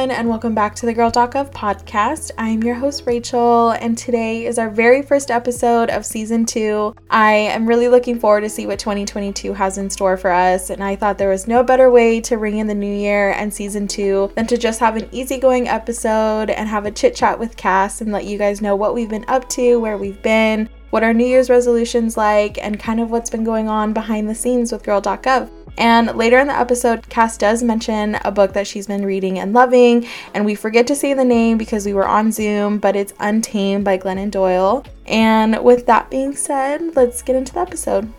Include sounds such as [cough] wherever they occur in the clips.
everyone, and welcome back to the Girl Talk of podcast. I'm your host, Rachel, and today is our very first episode of season two. I am really looking forward to see what 2022 has in store for us, and I thought there was no better way to ring in the new year and season two than to just have an easygoing episode and have a chit chat with Cass and let you guys know what we've been up to, where we've been, what our New Year's resolutions like, and kind of what's been going on behind the scenes with Girl Talk Girl.gov. And later in the episode, Cass does mention a book that she's been reading and loving, and we forget to say the name because we were on Zoom, but it's Untamed by Glennon Doyle. And with that being said, let's get into the episode.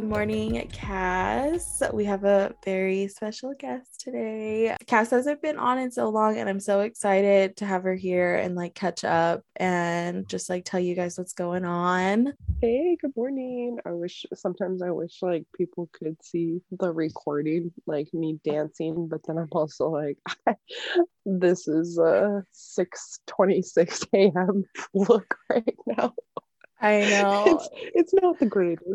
Good morning, Cass. We have a very special guest today. Cass hasn't been on in so long, and I'm so excited to have her here and like catch up and just like tell you guys what's going on. Hey, good morning. I wish sometimes I wish like people could see the recording, like me dancing, but then I'm also like, [laughs] this is a 6 26 a.m. [laughs] look right now. I know it's, it's not the greatest.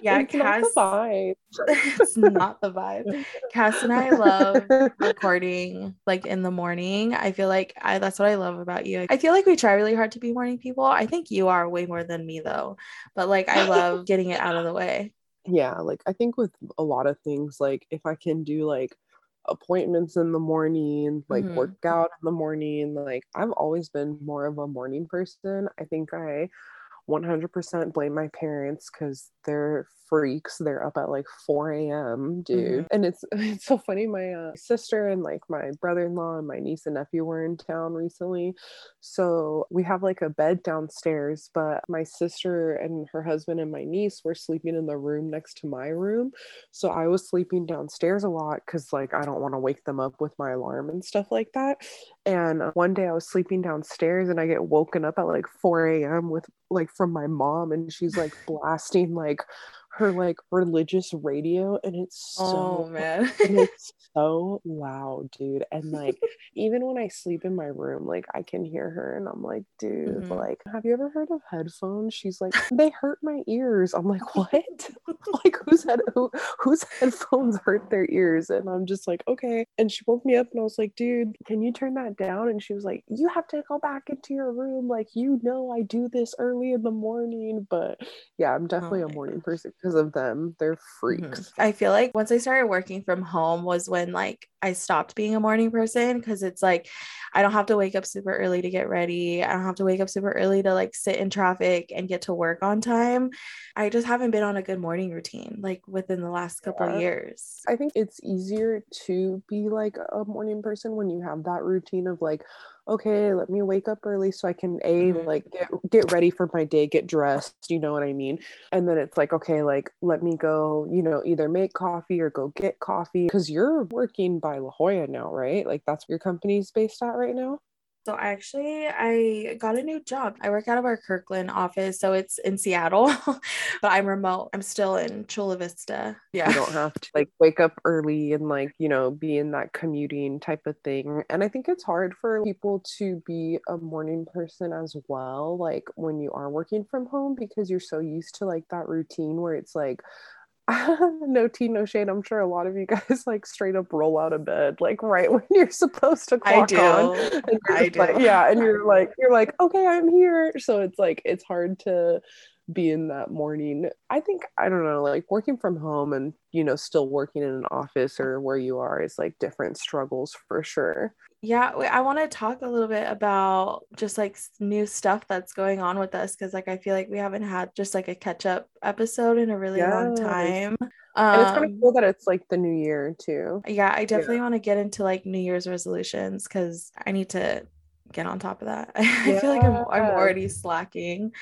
Yeah, it's Cass. not the vibe. [laughs] it's not the vibe. Cass and I love recording like in the morning. I feel like I that's what I love about you. I feel like we try really hard to be morning people. I think you are way more than me though. But like I love getting it out of the way. Yeah, like I think with a lot of things, like if I can do like appointments in the morning, like Mhm. work out in the morning. Like I've always been more of a morning person. I think I 100% blame my parents because they're freaks. They're up at like 4 a.m., dude. And it's [laughs] it's so funny. My uh, sister and like my brother-in-law and my niece and nephew were in town recently. So we have like a bed downstairs, but my sister and her husband and my niece were sleeping in the room next to my room. So I was sleeping downstairs a lot because like I don't want to wake them up with my alarm and stuff like that. And uh, one day I was sleeping downstairs and I get woken up at like 4 a.m. with like from my mom and she's like blasting like like her like religious radio and it's so Oh man. [laughs] [laughs] it's so loud, dude. And like, even when I sleep in my room, like I can hear her, and I'm like, dude, Mhm. like, have you ever heard of headphones? She's like, they hurt my ears. I'm like, what? [laughs] like, whose head, who, whose headphones hurt their ears? And I'm just like, okay. And she woke me up, and I was like, dude, can you turn that down? And she was like, you have to go back into your room. Like, you know, I do this early in the morning, but yeah, I'm definitely a my morning person because of them. They're freaks. Mhm. I feel like once I started working from home was when like I stopped being a morning person because it's like I don't have to wake up super early to get ready. I don't have to wake up super early to like sit in traffic and get to work on time. I just haven't been on a good morning routine like within the last couple Yeah. of years. I think it's easier to be like a morning person when you have that routine of like, okay, let me wake up early so I can a Mhm. like get, get ready for my day, get dressed, you know what I mean? And then it's like, okay, like let me go, you know, either make coffee or go get coffee because you're working by La Jolla now, right? Like that's where your company's based at right now. So I actually I got a new job. I work out of our Kirkland office, so it's in Seattle, [laughs] but I'm remote. I'm still in Chula Vista. Yeah. [laughs] you don't have to like wake up early and like you know be in that commuting type of thing and i think it's hard for people to be a morning person as well like when you are working from home because you're so used to like that routine where it's like [laughs] no tea no shade i'm sure a lot of you guys [laughs] like straight up roll out of bed like right [laughs] when you're supposed to I do. on I just like- do. yeah and you're like you're like okay i'm here so it's like it's hard to be in that morning i think i don't know like working from home and you know still working in an office or where you are is like different struggles for sure Yeah, I want to talk a little bit about just like new stuff that's going on with us because like I feel like we haven't had just like a catch up episode in a really long Yes. time. and it's kind of Um, cool that it's like the new year too yeah, I definitely want to get into like New Year's resolutions because I need to get on top of that. [laughs] I feel like I'm, I'm already slacking.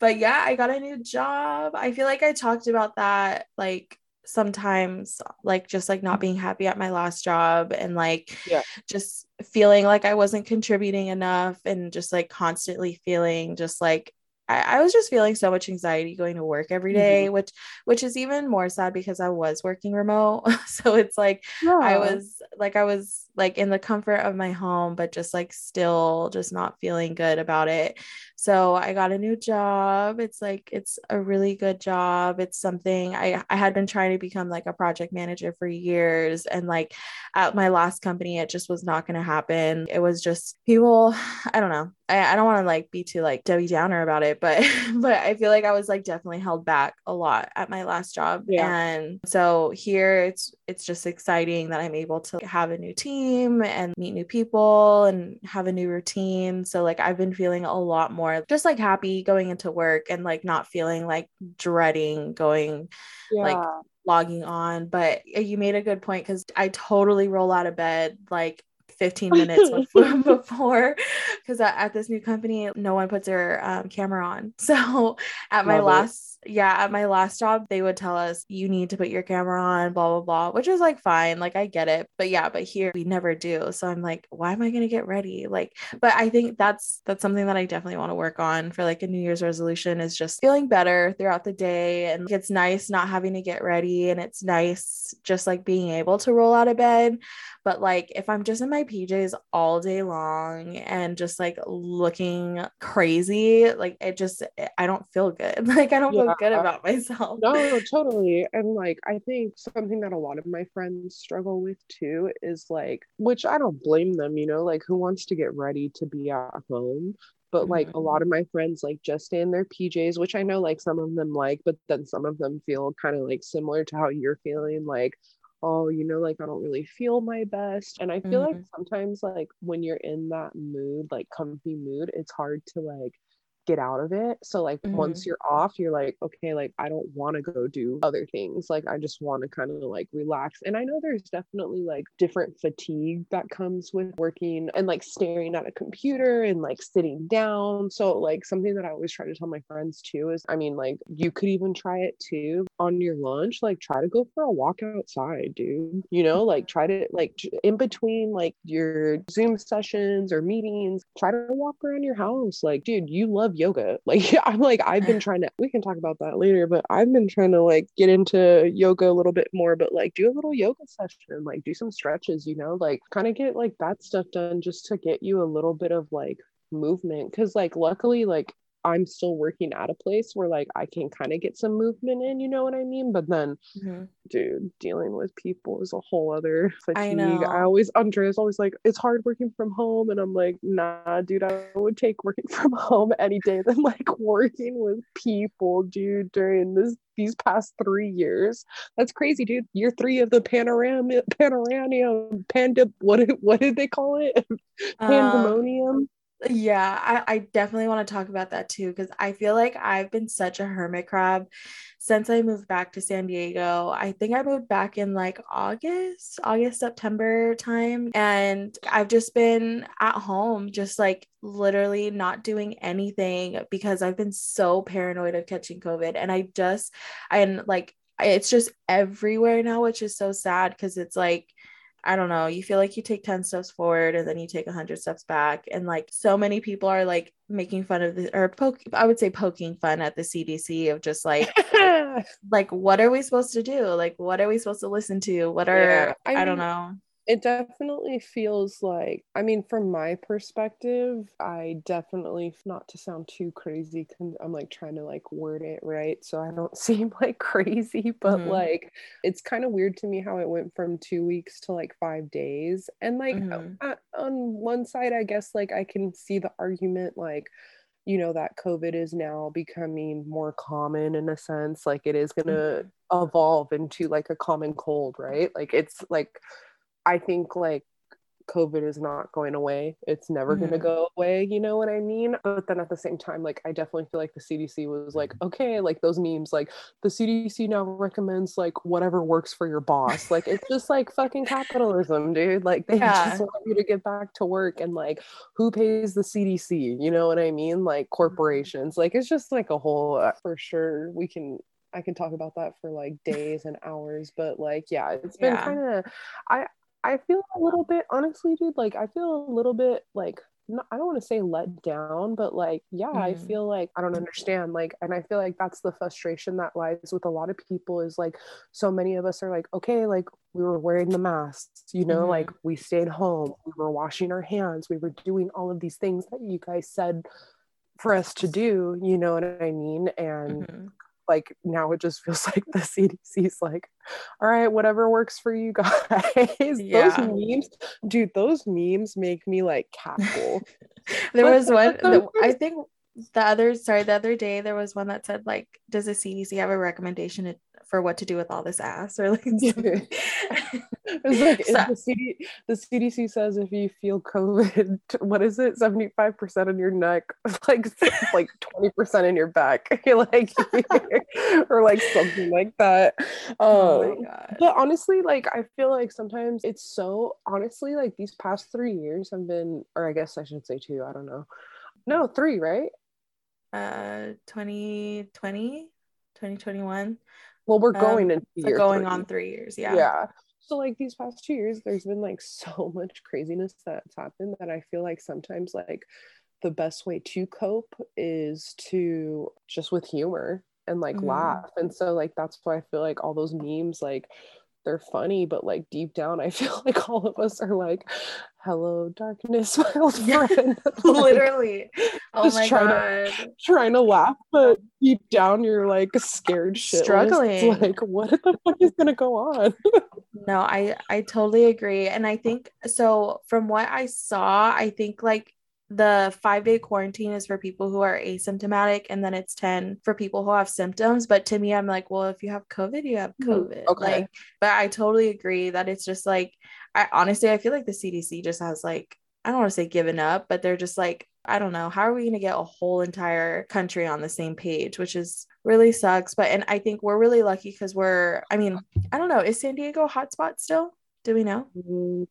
But yeah, I got a new job. I feel like I talked about that like sometimes like just like not being happy at my last job and like Yeah. just feeling like I wasn't contributing enough and just like constantly feeling just like I, I was just feeling so much anxiety going to work every day, mm-hmm. which which is even more sad because I was working remote. [laughs] so it's like yeah. I was like I was like in the comfort of my home, but just like still just not feeling good about it. So I got a new job. It's like it's a really good job. It's something I I had been trying to become like a project manager for years and like at my last company it just was not going to happen. It was just people [sighs] I don't know. I, I don't want to like be too like Debbie Downer about it, but [laughs] but I feel like I was like definitely held back a lot at my last job. Yeah. And so here it's it's just exciting that I'm able to have a new team and meet new people and have a new routine. So like I've been feeling a lot more just like happy going into work and like not feeling like dreading going yeah. like logging on. But uh, you made a good point because I totally roll out of bed like 15 minutes [laughs] before [laughs] because at this new company no one puts their um, camera on. [laughs] So at my Love last it. yeah at my last job they would tell us you need to put your camera on blah blah blah which is like fine like i get it. But yeah but here we never do. So i'm like why am i going to get ready? Like but i think that's that's something that i definitely want to work on for like a new year's resolution is just feeling better throughout the day. And it's nice not having to get ready and it's nice just like being able to roll out of bed. But like if I'm just in my PJs all day long and just like looking crazy, like it just I don't feel good. [laughs] Like I don't yeah. feel good about myself. No, totally. And like I think something that a lot of my friends struggle with too is like which I don't blame them, you know, like who wants to get ready to be at home but like mm-hmm. a lot of my friends like just stay in their PJs, which I know like some of them like, but then some of them feel kind of like similar to how you're feeling. Like, oh, you know, like I don't really feel my best. And I feel mm-hmm. like sometimes, like, when you're in that mood, like comfy mood, it's hard to like get out of it. So like mm-hmm. once you're off, you're like, okay, like I don't want to go do other things. Like I just want to kind of like relax. And I know there's definitely like different fatigue that comes with working and like staring at a computer and like sitting down. So like something that I always try to tell my friends too is I mean like you could even try it too on your lunch, like try to go for a walk outside, dude. You know, like try to like in between like your Zoom sessions or meetings, try to walk around your house. Like, dude, you love yoga. [laughs] Like I'm like I've been [laughs] trying to we can talk about that later, but I've been trying to like get into yoga a little bit more, but like do a little yoga session, like do some stretches, you know, like kind of get like that stuff done just to get you a little bit of like movement cuz like luckily like I'm still working at a place where like I can kind of get some movement in, you know what I mean? But then, mm-hmm. dude, dealing with people is a whole other fatigue. I. I always, Andrea's always like, it's hard working from home. And I'm like, nah, dude, I would take working [laughs] from home any day than like working with people, dude, during this these past three years. That's crazy, dude. Year three of the panorama, panorama, panda. What what did they call it? [laughs] Um, Pandemonium. Yeah, I, I definitely want to talk about that too because I feel like I've been such a hermit crab since I moved back to San Diego. I think I moved back in like August, August, September time. And I've just been at home, just like literally not doing anything because I've been so paranoid of catching COVID. And I just, and like, it's just everywhere now, which is so sad because it's like, I don't know, you feel like you take 10 steps forward and then you take 100 steps back. And like so many people are like making fun of the, or poke, I would say poking fun at the CDC of just like, [laughs] like, what are we supposed to do? Like, what are we supposed to listen to? What are, yeah, I, I mean, don't know it definitely feels like i mean from my perspective i definitely not to sound too crazy i'm like trying to like word it right so i don't [laughs] seem like crazy but mm-hmm. like it's kind of weird to me how it went from two weeks to like five days and like mm-hmm. on one side i guess like i can see the argument like you know that covid is now becoming more common in a sense like it is going to mm-hmm. evolve into like a common cold right like it's like I think like COVID is not going away. It's never mm-hmm. going to go away. You know what I mean? But then at the same time, like, I definitely feel like the CDC was like, mm-hmm. okay, like those memes, like, the CDC now recommends like whatever works for your boss. [laughs] Like, it's just like fucking capitalism, dude. Like, they yeah. just want you to get back to work. And like, who pays the CDC? You know what I mean? Like, mm-hmm. corporations. Like, it's just like a whole, uh, for sure, we can I can talk about that for like days and hours, but like, yeah, it's been yeah. kind of, I, I feel a little bit, honestly, dude, like I feel a little bit like I don't want to say let down, but like, yeah, mm-hmm. I feel like I don't understand. Like, and I feel like that's the frustration that lies with a lot of people is like, so many of us are like, okay, like we were wearing the masks, you know, mm-hmm. like we stayed home, we were washing our hands, we were doing all of these things that you guys said for us to do, you know what I mean? And mm-hmm like now it just feels [laughs] like the CDC's like, all right, whatever works for you [laughs] guys. Yeah. Those memes, dude, those memes make me like [laughs] cackle. there was one, I think the other, sorry, the other day there was one that said like, does the CDC have a recommendation for what to do with all this ass [laughs] or like it's like [laughs] so, the, CD, the CDC says if you feel COVID, what is it? 75% in your neck, [laughs] like like 20% in your back. like or like something like that. Oh um, oh but honestly, like I feel like sometimes it's so honestly, like these past three years have been, or I guess I should say two, I don't know. No, three, right? Uh 2020, 2021 well we're um, going um, into going three. on three years yeah yeah so like these past two years there's been like so [laughs] much craziness that's happened that i feel like sometimes like the best way to cope is to just with humor and like mm-hmm. laugh and so like that's why i feel like all those memes like they're funny, but like deep down, I [laughs] feel like all of us are like, "Hello, darkness, [laughs] my old friend." [laughs] [laughs] like, Literally, oh my trying god, to, trying to laugh, but deep down, you're like scared, shit. struggling. Like, what the fuck is gonna go on? no, I I totally agree, and I think so. From what I saw, I think like the five day quarantine is for people who are asymptomatic and then it's 10 for people who have symptoms but to me i'm like well if you have covid you have hmm, covid okay. like but i totally agree that it's just like i honestly i feel like the cdc just has like i don't want to say given up but they're just like i don't know how are we going to get a whole entire country on the same page which is really sucks but and i think we're really lucky because we're i mean i don't know is san diego a hotspot still do we know mm,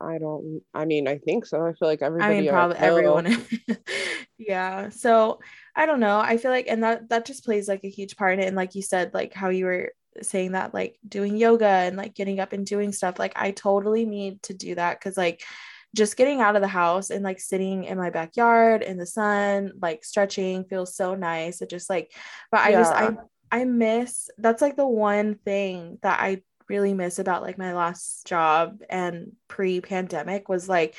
I don't. I mean, I think so. I feel like everybody. I mean, probably I everyone. [laughs] yeah. So I don't know. I feel like, and that that just plays like a huge part in it. And like you said, like how you were saying that, like doing yoga and like getting up and doing stuff. Like I totally need to do that because like just getting out of the house and like sitting in my backyard in the sun, like stretching feels so nice. It just like, but I yeah. just I I miss. That's like the one thing that I really miss about like my last job and pre-pandemic was like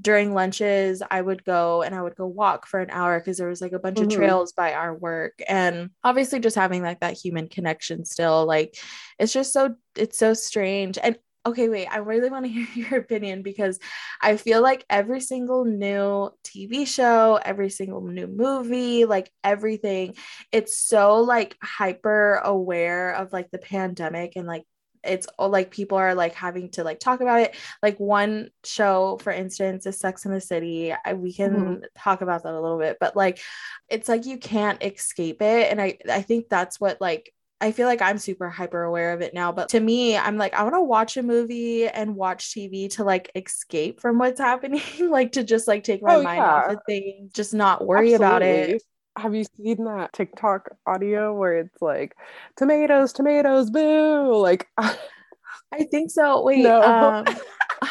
during lunches I would go and I would go walk for an hour because there was like a bunch mm-hmm. of trails by our work and obviously just having like that human connection still like it's just so it's so strange and okay wait I really want to [laughs] hear your opinion because I feel like every single new TV show every single new movie like everything it's so like hyper aware of like the pandemic and like it's all like people are like having to like talk about it like one show for instance is sex in the city I, we can mm-hmm. talk about that a little bit but like it's like you can't escape it and i i think that's what like I feel like I'm super hyper aware of it now, but to me, I'm like, I want to watch a movie and watch TV to like escape from what's [laughs] happening, like to just like take my oh, mind yeah. off of things, just not worry Absolutely. about it have you seen that TikTok audio where it's like tomatoes, tomatoes, boo? Like I think so. Wait, no. um, [laughs]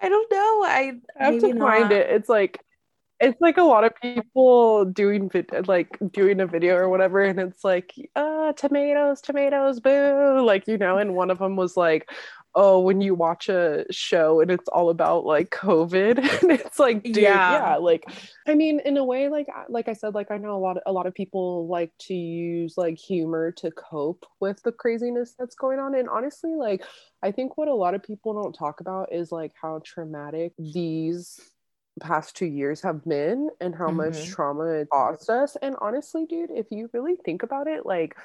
I don't know. I, I have to find it. It's like it's like a lot of people doing vid- like doing a video or whatever and it's like uh tomatoes tomatoes boo like you know and one of them was like oh when you watch a show and it's all about like covid [laughs] and it's like dude yeah. yeah like i mean in a way like like i said like i know a lot of, a lot of people like to use like humor to cope with the craziness that's going on and honestly like i think what a lot of people don't talk about is like how traumatic these past two years have been and how mm-hmm. much trauma it caused us and honestly dude if you really think about it like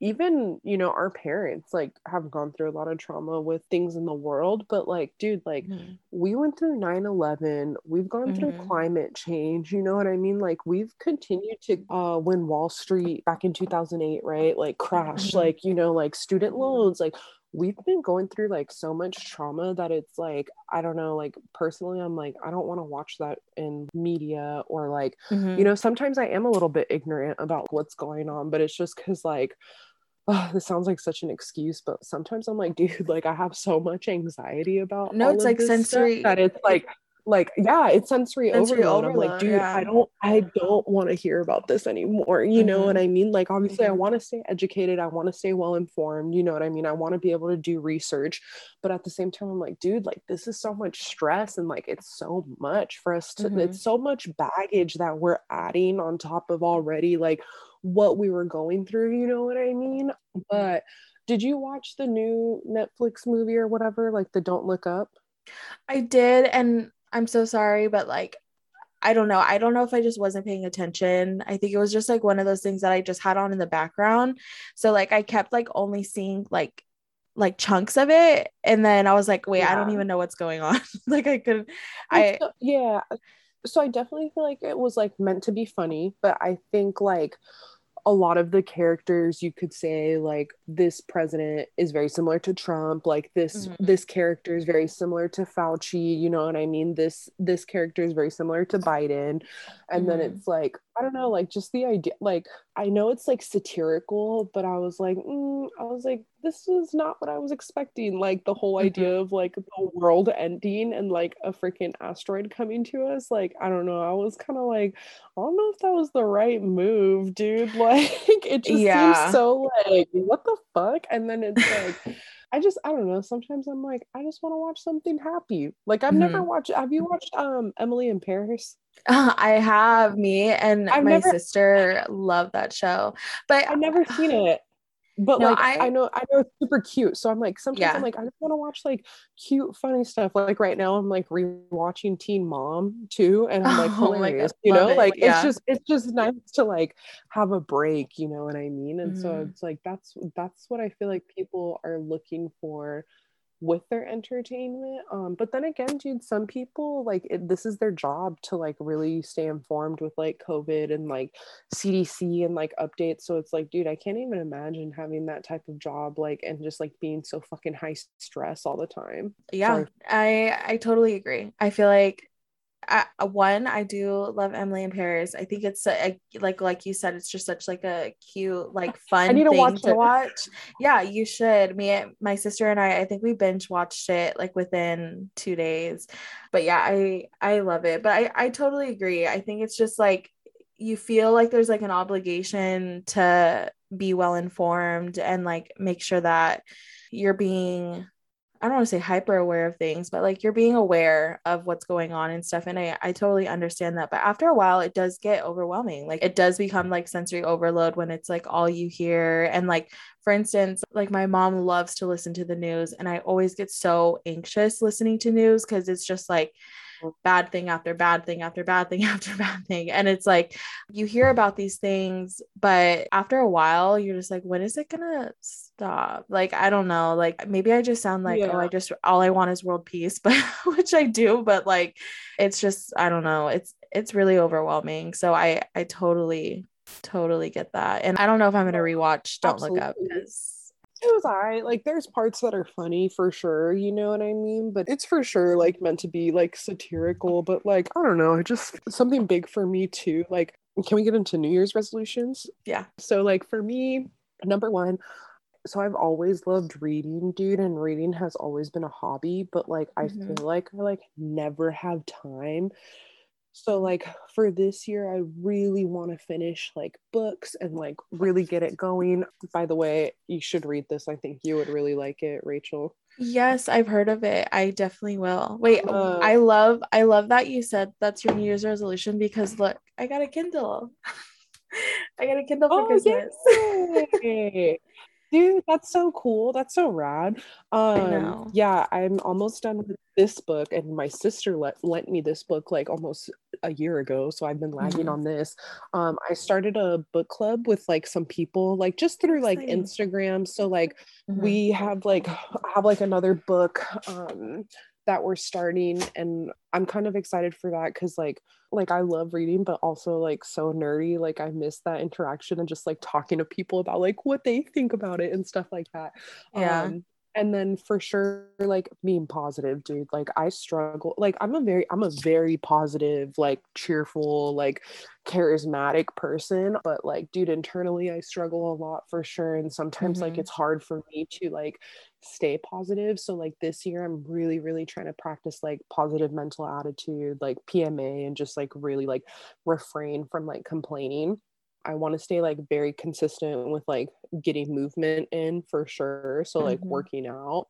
even you know our parents like have gone through a lot of trauma with things in the world but like dude like mm-hmm. we went through 9-11 we've gone mm-hmm. through climate change you know what i mean like we've continued to uh when wall street back in 2008 right like crash mm-hmm. like you know like student loans like we've been going through like so much trauma that it's like i don't know like personally i'm like i don't want to watch that in media or like mm-hmm. you know sometimes i am a little bit ignorant about what's going on but it's just because like oh, this sounds like such an excuse, but sometimes I'm like, dude, like I have so much anxiety about. No, it's like sensory that it's like like yeah it's sensory, sensory overload. overload. i'm like dude yeah. i don't i don't want to hear about this anymore you mm-hmm. know what mm-hmm. i mean like obviously mm-hmm. i want to stay educated i want to stay well informed you know what i mean i want to be able to do research but at the same time i'm like dude like this is so much stress and like it's so much for us to mm-hmm. it's so much baggage that we're adding on top of already like what we were going through you know what i mean but did you watch the new netflix movie or whatever like the don't look up I did, and I'm so sorry, but like, I don't know. I don't know if I just wasn't paying attention. I think it was just like one of those things that I just had on in the background. So like I kept like only seeing like like chunks of it and then I was like, wait, yeah. I don't even know what's going on. [laughs] like I could I yeah. So I definitely feel like it was like meant to be funny, but I think like a lot of the characters you could say like this president is very similar to Trump like this mm-hmm. this character is very similar to Fauci you know what I mean this this character is very similar to Biden and mm-hmm. then it's like I don't know like just the idea like I know it's like satirical but I was like mm, I was like this is not what I was expecting. Like the whole mm-hmm. idea of like the world ending and like a freaking asteroid coming to us. Like, I don't know. I was kind of like, I don't know if that was the right move, dude. [laughs] Like, it just yeah. seems so like, what the fuck? And then it's like, I just, I don't know. Sometimes I'm like, I just want to watch something happy. Like, I've mm-hmm. never watched, have you watched um Emily in Paris? Uh, I have me and I've my never, sister love that show, but I've never seen it but no, like I, I, know I know it's super cute. So I'm like sometimes yeah. I'm like I just want to watch like cute funny stuff. Like right now I'm like rewatching Teen Mom too, and I'm like [laughs] oh hilarious. you know, it. like yeah. it's just it's just nice to like have a break. You know what I mean? And mm. so it's like that's that's what I feel like people are looking for with their entertainment um but then again dude some people like it, this is their job to like really stay informed with like covid and like cdc and like updates so it's like dude i can't even imagine having that type of job like and just like being so fucking high stress all the time yeah Sorry. i i totally agree i feel like I, uh, one i do love emily in paris. I think it's a, a, like like you said it's just such like a cute like [laughs] fun I thing to, watch, to watch, yeah you should. Me my sister and i i think we binge watched it like within two days. But yeah i i love it. But i i totally agree. I think it's just like you feel like there's like an obligation to be well informed and like make sure that you're being I don't want to say hyper aware of things, but like you're being aware of what's going on and stuff. And I, I totally understand that. But after a while, it does get overwhelming. Like it does become like sensory overload when it's like all you hear. And like, for instance, like my mom loves to listen to the news, and I always get so anxious listening to news because it's just like, mm. bad thing after bad thing after bad thing [laughs] after bad thing. And it's like you hear about these things, but after a while, you're just like, when is it gonna stop? Like, I don't know. Like, maybe I just sound like, yeah. oh, I just all I want is world peace, [laughs] but which I do, but like, it's just, I don't know. It's it's really overwhelming. So I I totally totally get that. And I don't know if I'm gonna oh, rewatch Don't Absolutely. Look Up because it was I like there's parts that are funny for sure, you know what I mean? But it's for sure like meant to be like satirical, but like I don't know, it just something big for me too. Like can we get into New Year's resolutions? Yeah. So like for me, number 1, so I've always loved reading, dude, and reading has always been a hobby, but like I mm-hmm. feel like I like never have time so like for this year I really want to finish like books and like really get it going. By the way, you should read this. I think you would really like it, Rachel. Yes, I've heard of it. I definitely will. Wait, uh, I love I love that you said that's your New Year's resolution because look, I got a Kindle. [laughs] I got a Kindle for oh, Christmas. Dude that's so cool. That's so rad. Um yeah i'm almost done with this book and my sister let, lent me this book like almost a year ago so i've been lagging mm-hmm. on this. Um i started a book club with like some people like just through like instagram so like mm-hmm. we have like [sighs] have like another book um that we're starting and i'm kind of excited for that because like like i love reading but also like so nerdy like i miss that interaction and just like talking to people about like what they think about it and stuff like that. Yeah. Um, and then for sure like being positive dude like i struggle like i'm a very i'm a very positive like cheerful like charismatic person but like dude internally i struggle a lot for sure and sometimes mm-hmm. like it's hard for me to like stay positive so like this year i'm really really trying to practice like positive mental attitude like pma and just like really like refrain from like complaining I want to stay like very consistent with like getting movement in for sure. So like mm-hmm. working out.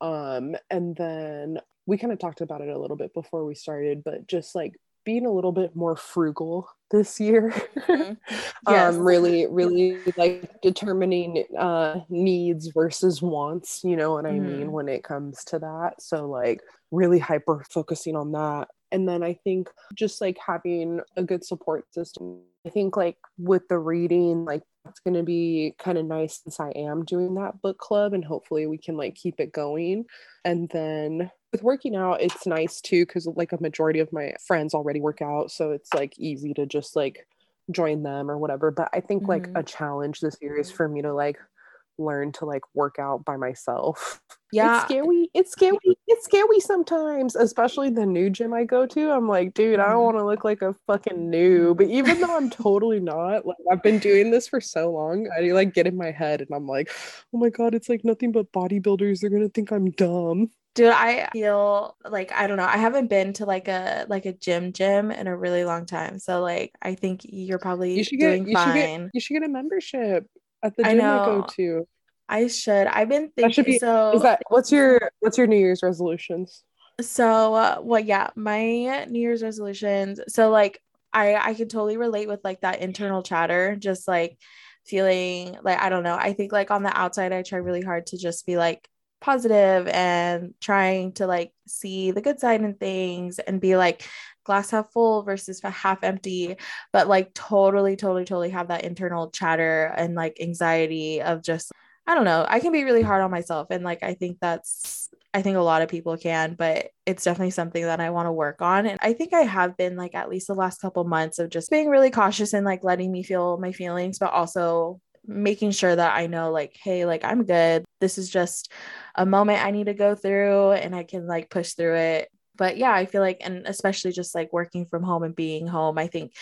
Um and then we kind of talked about it a little bit before we started, but just like being a little bit more frugal this year. Mm-hmm. [laughs] yes. um really really like determining uh needs versus wants, you know what I mm-hmm. mean when it comes to that. So like really hyper focusing on that and then i think just like having a good support system i think like with the reading like it's going to be kind of nice since i am doing that book club and hopefully we can like keep it going and then with working out it's nice too because like a majority of my friends already work out so it's like easy to just like join them or whatever but i think mm-hmm. like a challenge this year is for me to like learn to like work out by myself. [laughs] Yeah. It's scary. It's scary. It's scary sometimes, especially the new gym I go to. I'm like, dude, I don't mm-hmm. want to look like a fucking noob. But even though I'm totally not, like I've been doing this for so long, I like get in my head and I'm like, oh my God, it's like nothing but bodybuilders. They're gonna think I'm dumb. Dude, I feel like I don't know. I haven't been to like a like a gym gym in a really long time. So like I think you're probably you should doing get, you fine. Should get, you should get a membership at the gym I, I, go to. I should. I've been thinking. Be, so is that what's your what's your New Year's resolutions? So, uh, well, yeah, my New Year's resolutions. So, like, I I can totally relate with like that internal chatter, just like feeling like I don't know. I think like on the outside, I try really hard to just be like positive and trying to like see the good side in things and be like glass half full versus half empty but like totally totally totally have that internal chatter and like anxiety of just i don't know i can be really hard on myself and like i think that's i think a lot of people can but it's definitely something that i want to work on and i think i have been like at least the last couple months of just being really cautious and like letting me feel my feelings but also making sure that I know, like, hey, like, I'm good. This is just a moment I need to go through and I can like push through it but yeah, I feel like, and especially just like working from home and being home, I think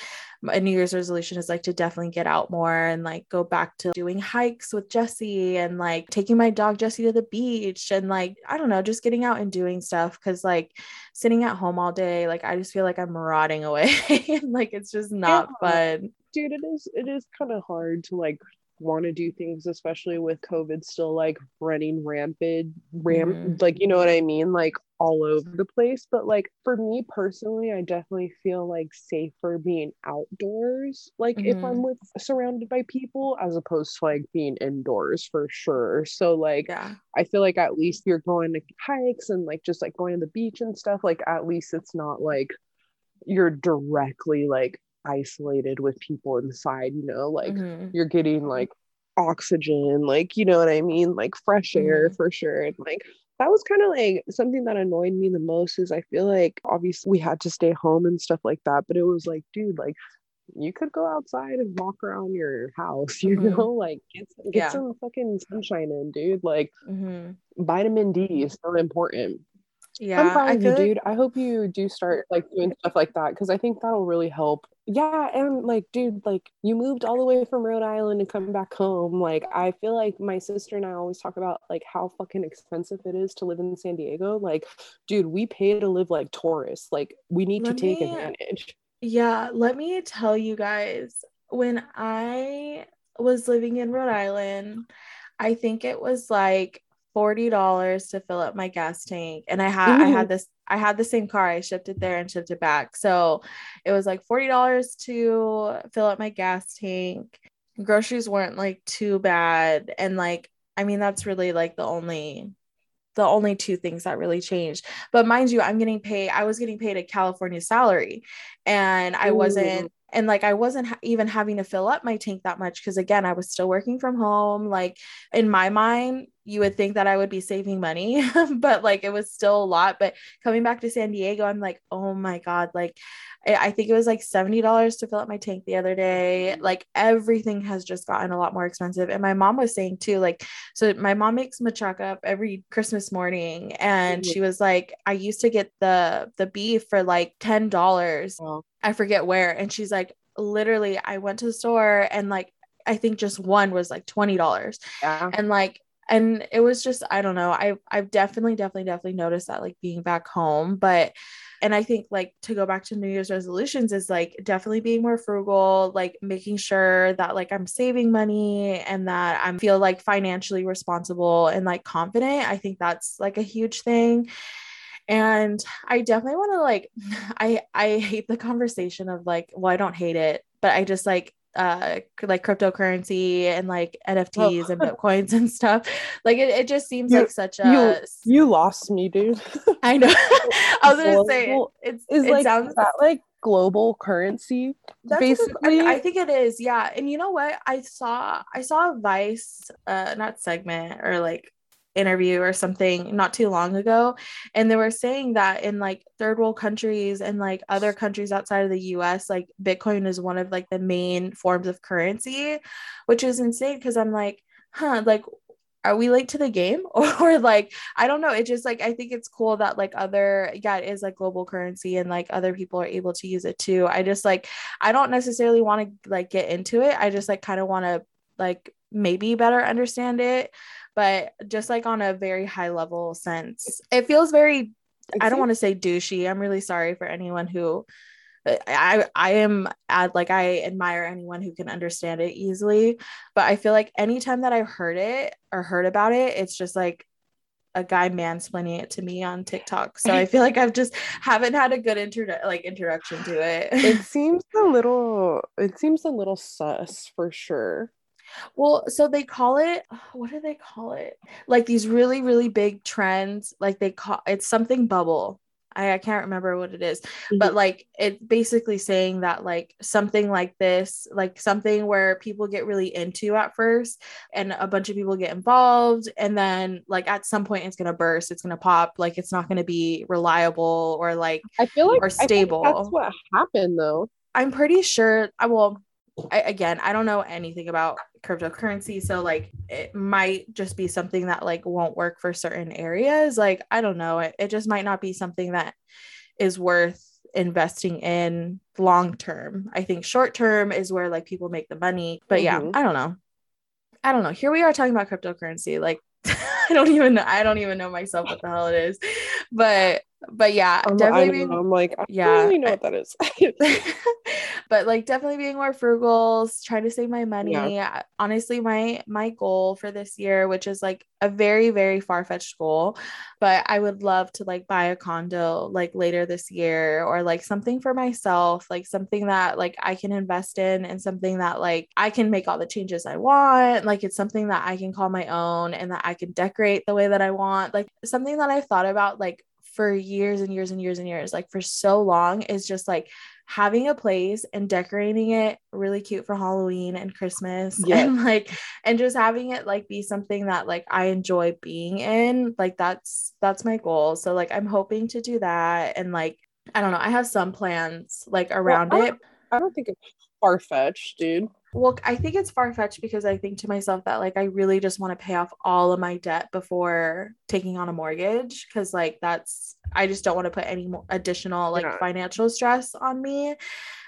a New Year's resolution is like to definitely get out more and like go back to doing hikes with Jesse and like taking my dog Jesse to the beach and like, I don't know, just getting out and doing stuff. Cause like sitting at home all day, like I just feel like I'm rotting [laughs] away and like it's just not yeah. fun. Dude, it is, it is kind of hard to like want to do things, especially with COVID still like running rampant, ramp, mm-hmm. like, you know what I mean? Like all over the place. But like for me personally, I definitely feel like safer being outdoors, like mm-hmm. if I'm with surrounded by people, as opposed to like being indoors for sure. So like, yeah. I feel like at least you're going to hikes and like just like going to the beach and stuff, like at least it's not like you're directly like isolated with people inside, you know, like mm-hmm. you're getting like oxygen, like, you know what I mean? Like fresh air mm-hmm. for sure. And like that was kind of like something that annoyed me the most is I feel like obviously we had to stay home and stuff like that, but it was like, dude, like you could go outside and walk around your house, [laughs] you mm-hmm. know, like get, get yeah. some fucking sunshine in, dude. Like mm-hmm. vitamin D is so important. Yeah, I'm proud of you, dude. I hope you do start like doing stuff like that because I think that'll really help. Yeah, and like, dude, like you moved all the way from Rhode Island to come back home. Like, I feel like my sister and I always talk about like how fucking expensive it is to live in San Diego. Like, dude, we pay to live like tourists. Like, we need let to take me, advantage. Yeah, let me tell you guys when I was living in Rhode Island, I think it was like $40 to fill up my gas tank. And i had i had this i had the same car. I shipped it there and shipped it back. So it was like $40 to fill up my gas tank. Groceries weren't like too bad. And like i mean that's really like the only the only two things that really changed. But mind you i'm getting paid i was getting paid a california salary. And i wasn't and like I wasn't ha- even having to fill up my tank that much because again I was still working from home. Like in my mind you would think that I would be saving money, [laughs] but like it was still a lot. But coming back to San Diego, I'm like, oh my God, like I think it was like $70 to fill up my tank the other day. Like everything has just gotten a lot more expensive. And my mom was saying too, like, so my mom makes machaca up every Christmas morning. And mm-hmm. she was like, I used to get the the beef for like $10. Oh. I forget where. And she's like, literally, I went to the store and like I think just one was like $20. Yeah. And like and it was just I don't know. I I've definitely definitely definitely noticed that like being back home, but and I think like to go back to New Year's resolutions is like definitely being more frugal, like making sure that like I'm saving money and that I feel like financially responsible and like confident. I think that's like a huge thing and i definitely want to like [sighs] i i hate the conversation of like well i don't hate it but i just like uh like cryptocurrency and like NFTs oh. and [laughs] bitcoins and stuff. Like it, it just seems you, like such a you, you lost me, dude. I know. [laughs] [laughs] I was gonna say it's is it like sounds that like global currency basically I, I, think it is yeah and you know what i saw i saw a vice uh not segment or like interview or something not too long ago and they were saying that in like third world countries and like other countries outside of the US like bitcoin is one of like the main forms of currency which is insane because I'm like huh like are we late to the game? [laughs] Or, like i don't know it just like i think it's cool that like other yeah it is like global currency and like other people are able to use it too. I just like i don't necessarily want to like get into it. I just like kind of want to like maybe better understand it but just like on a very high level sense it feels very i don't want to say douchey i'm really sorry for anyone who uh, I I am at like I admire anyone who can understand it easily, but I feel like anytime that I've heard it or heard about it, it's just like a guy mansplaining it to me on TikTok. So I feel like I've just haven't had a good intro like introduction to it. it [laughs] seems a little it seems a little sus for sure. Well, so they call it, [sighs] what do they call it? Like these really, really big trends. Like they call it's something bubble. I, I can't remember what it is, mm-hmm. but like it's basically saying that like something like this, like something where people get really into at first and a bunch of people get involved. And then like at some point it's going to burst, it's going to pop. Like it's not going to be reliable or like, I feel like or stable. that's what happened though. I'm pretty sure I will I, again, I don't know anything about cryptocurrency, so like it might just be something that like won't work for certain areas. Like I don't know, it, it just might not be something that is worth investing in long term. I think short term is where like people make the money. But mm-hmm. yeah, I don't know. I don't know. Here we are talking about cryptocurrency. Like [laughs] I don't even know. I don't even know myself what the hell it is. But but yeah, I'm, definitely. Being, I'm like, I yeah, don't really know what that is. [laughs] but like, definitely being more frugal, trying to save my money. Yeah. Honestly, my my goal for this year, which is like a very very far fetched goal, but I would love to like buy a condo like later this year or like something for myself, like something that like I can invest in and something that like I can make all the changes I want. Like it's something that I can call my own and that I can decorate the way that I want. Like something that I've thought about like for years and years and years and years, like for so long, is just like having a place and decorating it really cute for Halloween and Christmas [laughs] yeah. and like and just having it like be something that like I enjoy being in like that's that's my goal. So like I'm hoping to do that and like I don't know I have some plans like around well, I it. I don't think it's far fetched dude well, I think it's far fetched because I think to myself that like I really just want to pay off all of my debt before taking on a mortgage because like that's I just don't want to put any more additional like yeah. financial stress on me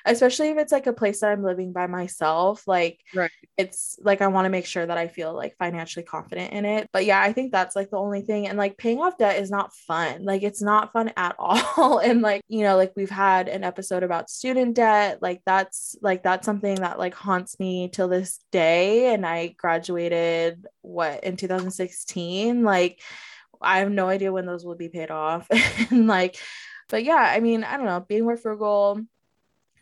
especially if it's like a place that I'm living by myself. Like, right. it's like I want to make sure that I feel like financially confident in it. But yeah, I think that's like the only thing. And like paying off debt is not fun. Like, it's not fun at [laughs] all. and like, you know, like we've had an episode about student debt. Like, that's like that's something that like haunts me till this day. And I graduated what in 2016. Like, I have no idea when those will be paid off. [laughs] and like, but yeah, I mean, I don't know, being more frugal,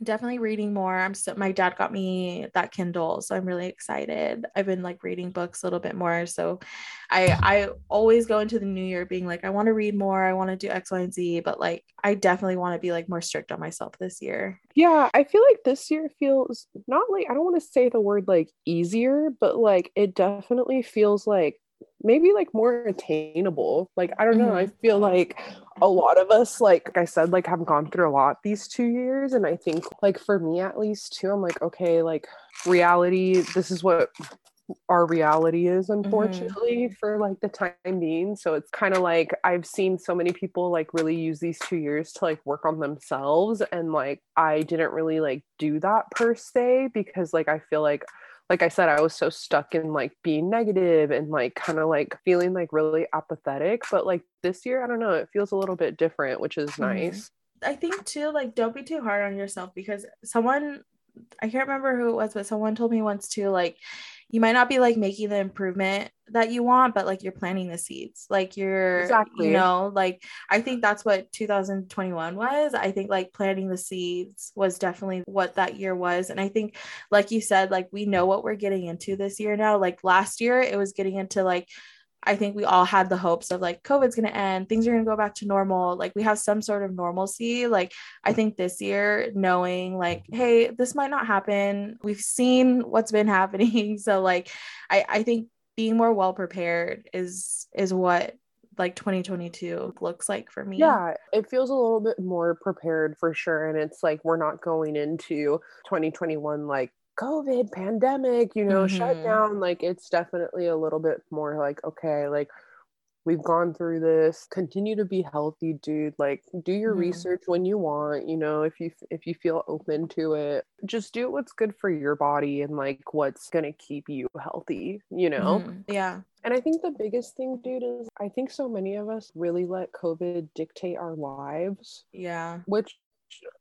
definitely reading more. I'm so my dad got me that Kindle, so I'm really excited. I've been like reading books a little bit more. So I I always go into the new year being like, I want to read more, I want to do X, Y, and Z, but like I definitely want to be like more strict on myself this year. Yeah, I feel like this year feels not like I don't want to say the word like easier, but like it definitely feels like maybe like more attainable. Like, I don't know. I Mhm. feel like a lot of us, like, like I said, like have gone through a lot these two years. And I think, like, for me at least, too, I'm like, okay, like, reality, this is what our reality is unfortunately for like the time being so it's kind of like i've seen so many people like really use these two years to like work on themselves and like i didn't really like do that per se because like i feel like like I said, I was so stuck in like being negative and like kind of like feeling like really apathetic. But like this year, I don't know, it feels a little bit different, which is Mhm. nice. I think too, like, don't be too hard on yourself because someone, I can't remember who it was, but someone told me once too, like, you might not be like making the improvement that you want, but like you're planting the seeds. Like you're, Exactly. you know, like I think that's what 2021 was. I think like planting the seeds was definitely what that year was. And I think, like you said, like we know what we're getting into this year now. Like last year, it was getting into like, I think we all had the hopes of like COVID's going to end, things are going to go back to normal. Like we have some sort of normalcy. Like I think this year, knowing like, hey, this might not happen. We've seen what's been [laughs] happening. So like I, I think being more well prepared is is what like 2022 looks like for me. Yeah, it feels a little bit more prepared for sure. And it's like we're not going into 2021 like COVID, pandemic, you know, Mhm. shut down. Like it's definitely a little bit more like, okay, like we've gone through this. Continue to be healthy, dude. Like do your Mhm. research when you want, you know, if you if you feel open to it. Just do what's good for your body and like what's gonna keep you healthy, you know? Mhm. Yeah. And I think the biggest thing, dude, is I think so many of us really let COVID dictate our lives, Yeah. which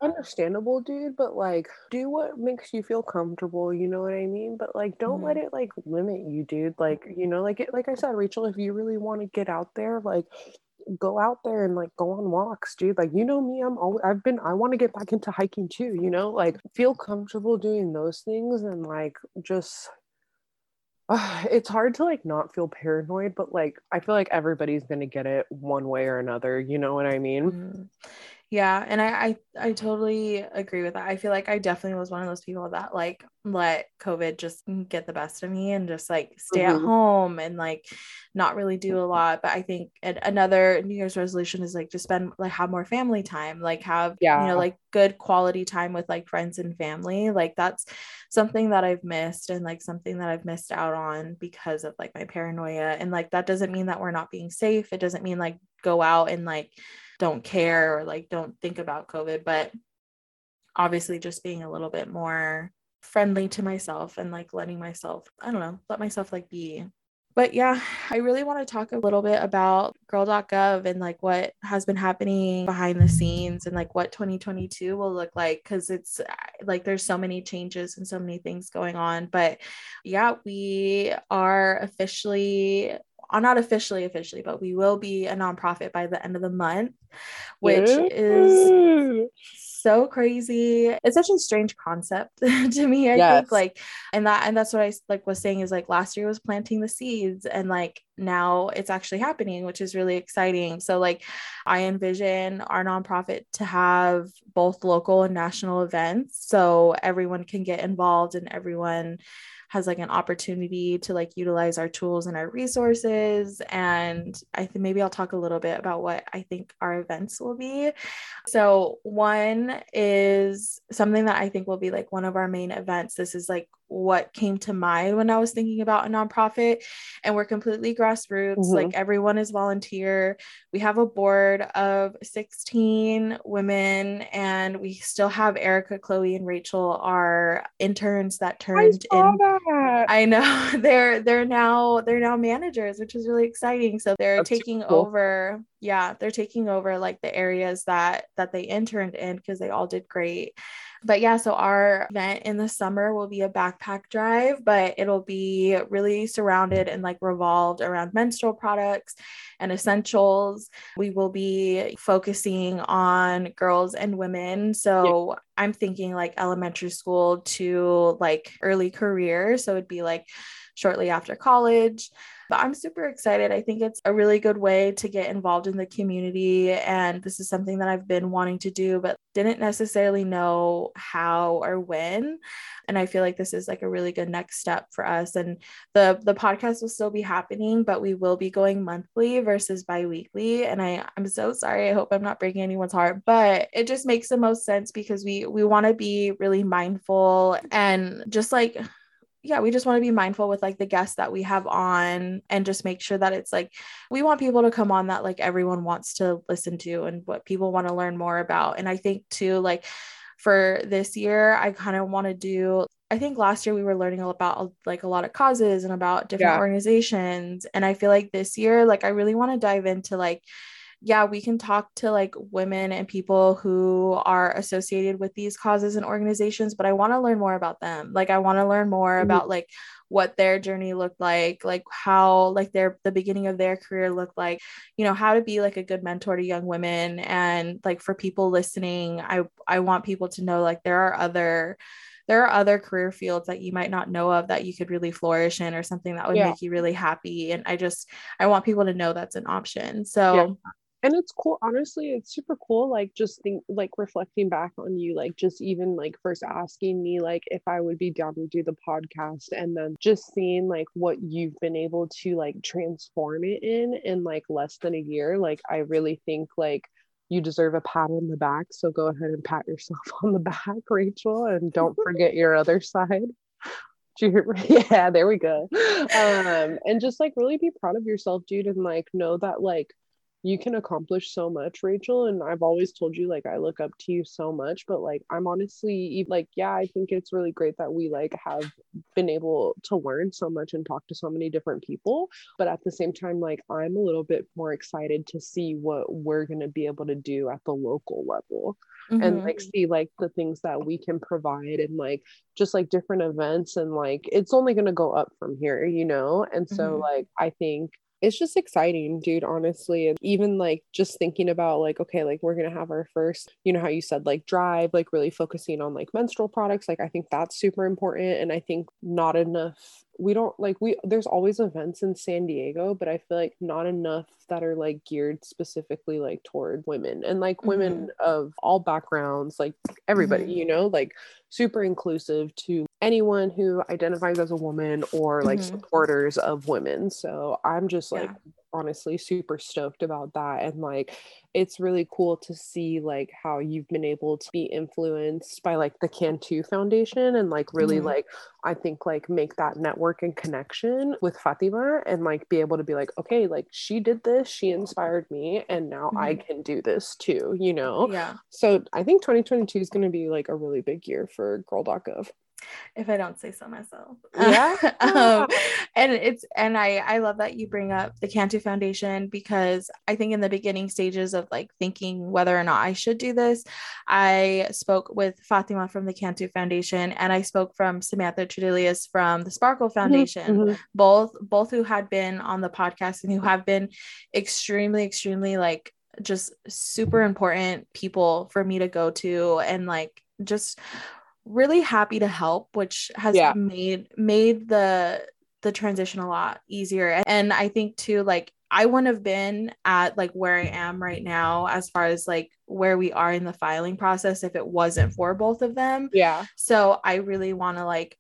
understandable, dude, but like do what makes you feel comfortable, you know what I mean? But like don't let it like limit you, dude. Like, you know, like it, like I said, Rachel, if you really want to get out there, like go out there and like go on walks, dude. Like you know me, I'm always I've been I want to get back into hiking too, you know? Like feel comfortable doing those things and like just uh, [sighs] it's hard to like not feel paranoid, but like I feel like everybody's gonna get it one way or another. You know what I mean? Mhm. Yeah, and I, I I totally agree with that. I feel like I definitely was one of those people that like let COVID just get the best of me and just like stay at Mhm. home and like not really do a lot. But I think another New Year's resolution is like to spend like have more family time, like have yeah. you know like good quality time with like friends and family. Like that's something that I've missed and like something that I've missed out on because of like my paranoia. And like that doesn't mean that we're not being safe. It doesn't mean like go out and like don't care or like don't think about COVID, but obviously just being a little bit more friendly to myself and like letting myself, I don't know, let myself like be. But yeah, I really want to talk a little bit about girl.gov and like what has been happening behind the scenes and like what 2022 will look like because it's like there's so many changes and so many things going on. But yeah, we are officially Uh, not officially officially but we will be a nonprofit by the end of the month which is so crazy. It's such a strange concept [laughs] to me i Yes. think like and that and that's what i like was saying is like last year was planting the seeds and like now it's actually happening which is really exciting. So like i envision our nonprofit to have both local and national events so everyone can get involved and everyone has like an opportunity to like utilize our tools and our resources and i think maybe i'll talk a little bit about what i think our events will be. So one is something that i think will be like one of our main events. This is like what came to mind when i was thinking about a nonprofit and we're completely grassroots Mhm. like everyone is volunteer we have a board of 16 women and we still have erica chloe and rachel our interns that I turned saw in that. I know [laughs] they're they're now they're now managers, which is really exciting. So they're That's taking cool. over, yeah, they're taking over like the areas that that they interned in because they all did great. But yeah, so our event in the summer will be a backpack drive, but it'll be really surrounded and like revolved around menstrual products and essentials. We will be focusing on girls and women. So I'm thinking like elementary school to like early career. So it'd be like shortly after college. But I'm super excited. I think it's a really good way to get involved in the community. And this is something that I've been wanting to do, but didn't necessarily know how or when. And I feel like this is like a really good next step for us. And the the podcast will still be happening, but we will be going monthly versus bi-weekly. And I, I'm so sorry. I hope I'm not breaking anyone's heart, but it just makes the most sense because we we want to be really mindful and just like yeah, we just want to be mindful with like the guests that we have on and just make sure that it's like we want people to come on that like everyone wants to listen to and what people want to learn more about. And I think too, like for this year, I kind of want to do I think last year we were learning about like a lot of causes and about different yeah. organizations. And I feel like this year, like I really want to dive into like yeah, we can talk to like women and people who are associated with these causes and organizations, but I want to learn more about them. Like, I want to learn more mm-hmm. about like what their journey looked like, like how like their the beginning of their career looked like, you know, how to be like a good mentor to young women. And like for people listening, I I want people to know like there are other there are other career fields that you might not know of that you could really flourish in or something that would yeah. make you really happy and i just i want people to know that's an option so yeah and it's cool honestly it's super cool like just think like reflecting back on you like just even like first asking me like if i would be down to do the podcast and then just seeing like what you've been able to like transform it in in like less than a year like i really think like you deserve a pat on the back so go ahead and pat yourself [laughs] on the back rachel and don't forget your other [laughs] side. [laughs] Yeah there we go. Um and just like really be proud of yourself dude and like know that like you can accomplish so much rachel and i've always told you like i look up to you so much but like i'm honestly like yeah i think it's really great that we like have been able to learn so much and talk to so many different people but at the same time like i'm a little bit more excited to see what we're going to be able to do at the local level mm-hmm. and like see like the things that we can provide and like just like different events and like it's only going to go up from here you know and so mm-hmm. like i think it's just exciting, dude, honestly. And even like just thinking about like, okay, like we're gonna have our first, you know, how you said like drive, like really focusing on like menstrual products. Like I think that's super important. And I think not enough we don't like we there's always events in San Diego, but I feel like not enough that are like geared specifically like toward women and like mm-hmm. women of all backgrounds, like everybody, mm-hmm. you know, like super inclusive to anyone who identifies as a woman or like mm-hmm. supporters of women. So I'm just like yeah honestly super stoked about that and like it's really cool to see like how you've been able to be influenced by like the Cantu Foundation and like really mm-hmm. like I think like make that network and connection with Fatima and like be able to be like okay like she did this she inspired me and now mm-hmm. I can do this too you know yeah so I think 2022 is going to be like a really big year for girl.gov if I don't say so myself. Yeah. [laughs] [laughs] um, and it's and I I love that you bring up the Cantu Foundation because I think in the beginning stages of like thinking whether or not I should do this, I spoke with Fatima from the Cantu Foundation and I spoke from Samantha Trudelius from the Sparkle mm-hmm, Foundation, mm-hmm. both both who had been on the podcast and who have been extremely extremely like just super important people for me to go to and like just really happy to help which has yeah. made made the the transition a lot easier. And i think too like i wouldn't have been at like where i am right now as far as like where we are in the filing process if it wasn't for both of them. Yeah. So i really want to like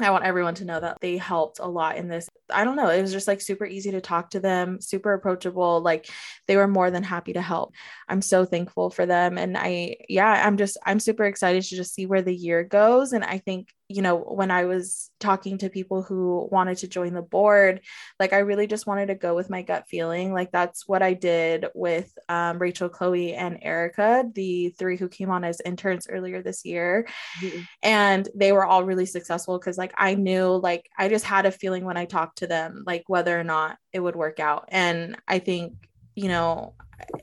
I want everyone to know that they helped a lot in this. I don't know. It was just like super easy to talk to them, super approachable. Like they were more than happy to help. I'm so thankful for them. And I, yeah, I'm just, I'm super excited to just see where the year goes. And I think you know, when I was talking to people who wanted to join the board, like I really just wanted to go with my gut feeling. Like that's what I did with um, Rachel, Chloe, and Erica, the three who came on as interns earlier this year. Mm-hmm. And they were all really successful because, like, I knew, like, I just had a feeling when I talked to them, like, whether or not it would work out. And I think, you know,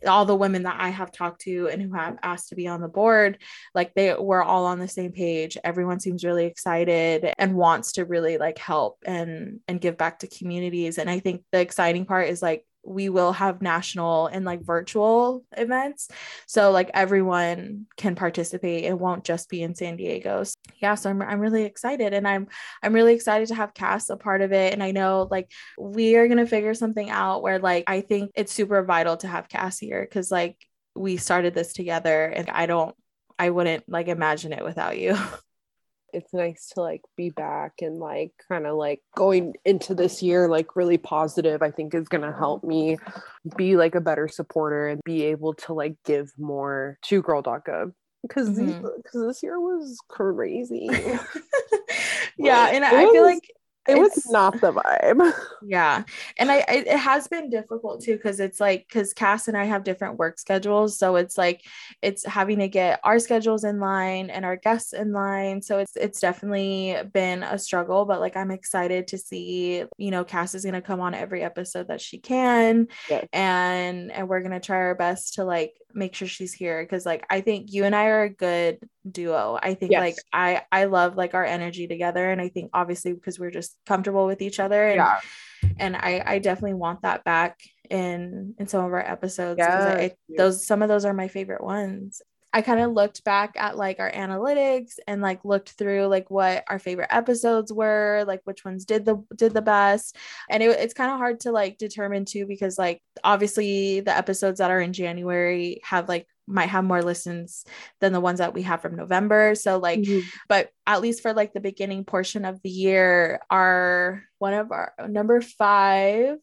all the women that I have talked to and who have asked to be on the board, like they were all on the same page. Everyone seems really excited and wants to really like help and and give back to communities. And I think the exciting part is like we will have national and like virtual events. So like everyone can participate. It won't just be in San Diego. So, yeah, so I'm I'm really excited and I'm I'm really excited to have Cass a part of it. And I know like we are gonna figure something out where like I think it's super vital to have Cass here because like we started this together and I don't I wouldn't like imagine it without you. [laughs] it's nice to like be back and like kind of like going into this year like really positive i think is going to help me be like a better supporter and be able to like give more to girl gov because mm-hmm. this year was crazy [laughs] yeah and i feel like it was not the vibe. [laughs] Yeah. And I, I it has been difficult too because it's like because Cass and I have different work schedules. So it's like it's having to get our schedules in line and our guests in line. So it's it's definitely been a struggle, but like I'm excited to see, you know, Cass is gonna come on every episode that she can. Yes. And and we're gonna try our best to like make sure she's here because like I think you and I are a good duo. I think yes. like I I love like our energy together and I think obviously because we're just comfortable with each other and yeah. and I I definitely want that back in in some of our episodes yeah. I, I, those some of those are my favorite ones. I kind of looked back at like our analytics and like looked through like what our favorite episodes were, like which ones did the did the best. And it, it's kind of hard to like determine too because like obviously the episodes that are in January have like might have more listens than the ones that we have from November. So like, mm-hmm. but at least for like the beginning portion of the year, our one of our number five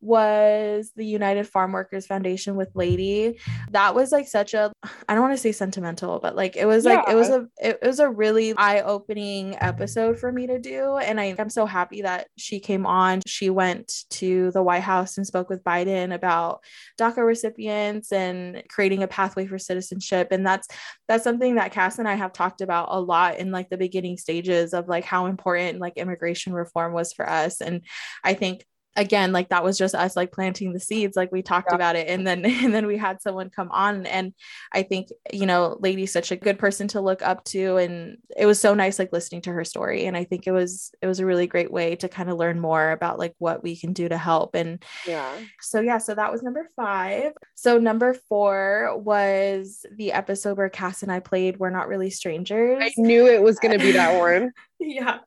was the United Farm Workers Foundation with Lady. That was like such a I don't want to say sentimental, but like it was yeah. like it was a it, it was a really eye-opening episode for me to do. And I, I'm so happy that she came on. She went to the White House and spoke with Biden about DACA recipients and creating a pathway for citizenship. And that's that's something that Cass and I have talked about a lot in like the beginning stages of like how important like immigration reform was for us. And I think again like that was just us like planting the seeds like we talked yeah. about it and then [laughs] and then we had someone come on and i think you know lady's such a good person to look up to and it was so nice like listening to her story and i think it was it was a really great way to kind of learn more about like what we can do to help and yeah. so yeah so that was number five. So number four was the episode where cass and i played we're not really strangers. I knew it was going to be that one. [laughs] Yeah.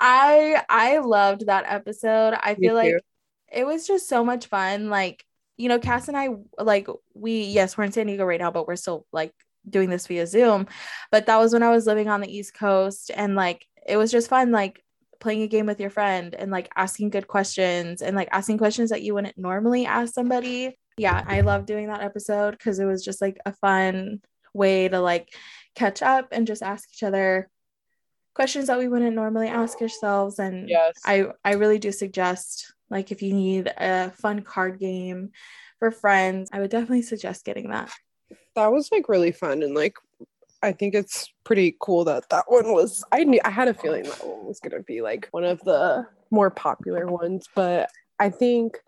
I i loved that episode. I Me feel too. It was just so much fun like you know cass and i like we yes we're in san diego right now but we're still like doing this via zoom but that was when i was living on the east coast and like it was just fun like playing a game with your friend and like asking good questions and like asking questions that you wouldn't normally ask somebody yeah i love doing that episode because it was just like a fun way to like catch up and just ask each other questions that we wouldn't normally ask ourselves and yes. i i really do suggest like if you need a fun card game for friends i would definitely suggest getting that. That was like really fun and like i think it's pretty cool that that one was i knew i had a feeling that one was going to be like one of the more popular ones but i think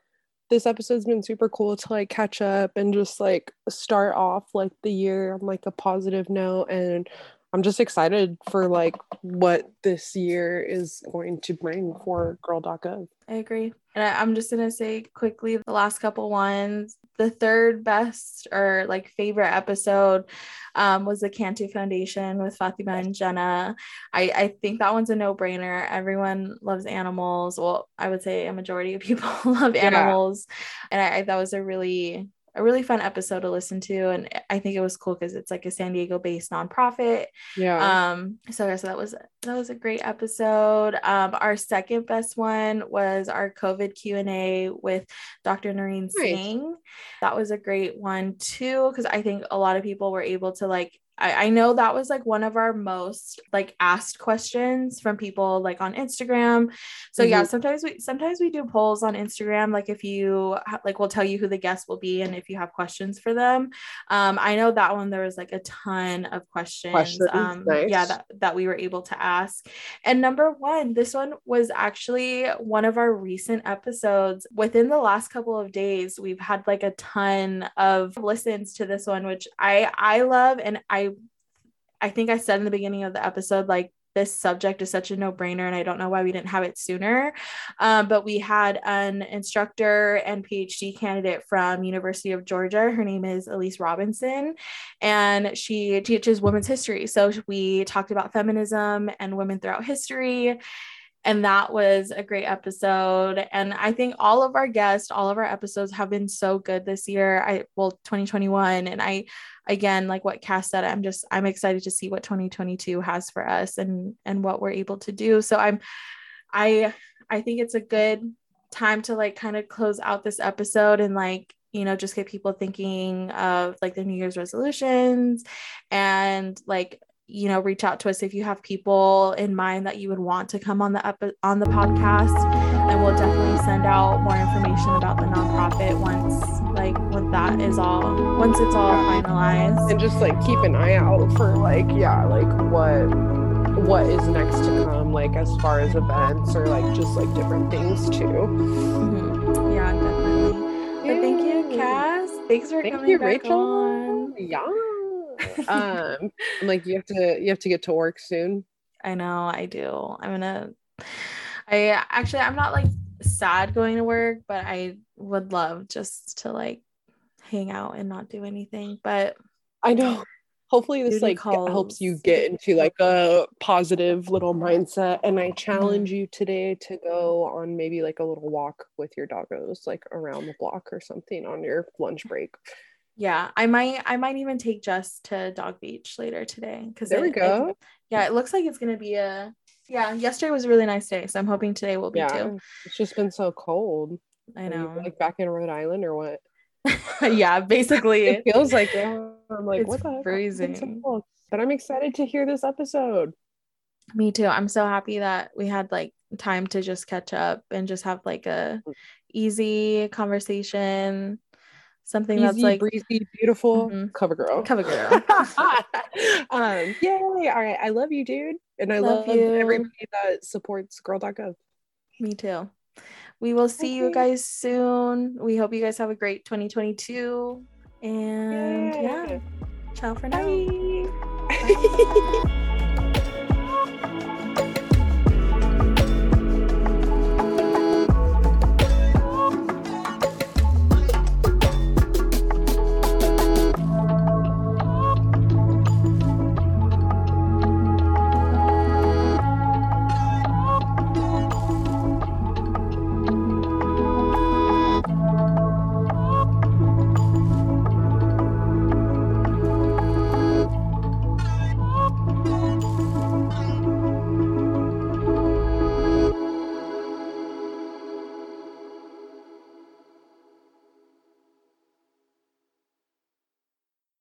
this episode's been super cool to like catch up and just like start off like the year on like a positive note and I'm just excited for like what this year is going to bring for Girl.gov. I agree. And I, am just gonna say quickly the last couple ones. The third best or like favorite episode um, was the Cantu Foundation with Fatima and Jenna. I, I think that one's a no-brainer. Everyone loves animals. Well, I would say a majority of people [laughs] love animals. Yeah. And I, I that was a really a really fun episode to listen to and i think it was cool because it's like a san diego based nonprofit. Yeah. Um so yeah so that was that was a great episode. Um our second best one was our covid q&a with dr noreen nice. singh. That was a great one too because i think a lot of people were able to like I, I know that was like one of our most like asked questions from people like on Instagram. So mm-hmm. yeah, sometimes we sometimes we do polls on Instagram. Like if you like, we'll tell you who the guest will be and if you have questions for them. Um, I know that one there was like a ton of questions. questions. Um, nice. yeah, that that we were able to ask. And number one, this one was actually one of our recent episodes. Within the last couple of days, we've had like a ton of listens to this one, which I I love and I I think I said in the beginning of the episode, like this subject is such a no-brainer and i don't know why we didn't have it sooner. Um, but we had an instructor and phd candidate from university of georgia. Her name is elise robinson and she teaches women's history. So we talked about feminism and women throughout history and that was a great episode. And i think all of our guests all of our episodes have been so good this year. I well 2021 and i again like what cass said i'm just i'm excited to see what 2022 has for us and and what we're able to do. So i'm i i think it's a good time to like kind of close out this episode and like you know just get people thinking of like their new year's resolutions and like you know reach out to us if you have people in mind that you would want to come on the up on the podcast. And we'll definitely send out more information about the nonprofit once like when that is all once it's all finalized. And just like keep an eye out for like yeah like what what is next to come like as far as events or like just like different things too. Mm-hmm. yeah definitely. Yay. but thank you cass. Thanks for thank coming you back rachel. on. yeah um I'm like you have to you have to get to work soon. I know i do. I'm gonna i actually i'm not like sad going to work but i would love just to like hang out and not do anything but i know. Hopefully this like calls. helps you get into like a positive little mindset. And i challenge mm-hmm. you today to go on maybe like a little walk with your doggos like around the block or something on your lunch break yeah i might i might even take jess to dog beach later today because there it, we go. it, yeah it looks like it's gonna be a yeah yesterday was a really nice day so i'm hoping today will be yeah, too. it's just been so cold. I know. like back in rhode island or what? [laughs] Yeah basically. [laughs] It feels like it. i'm like it's what the freezing. so but i'm excited to hear this episode. Me too. I'm so happy that we had like time to just catch up and just have like a mm. easy conversation something Easy, that's like breezy, beautiful mm-hmm. cover girl. Cover girl. [laughs] [laughs] um, yay! All right, I love you, dude, and I love, love everybody that supports Girl.gov. Me too. We will see okay. you guys soon. We hope you guys have a great 2022. And yeah, yeah. ciao for now. Bye. Bye. [laughs]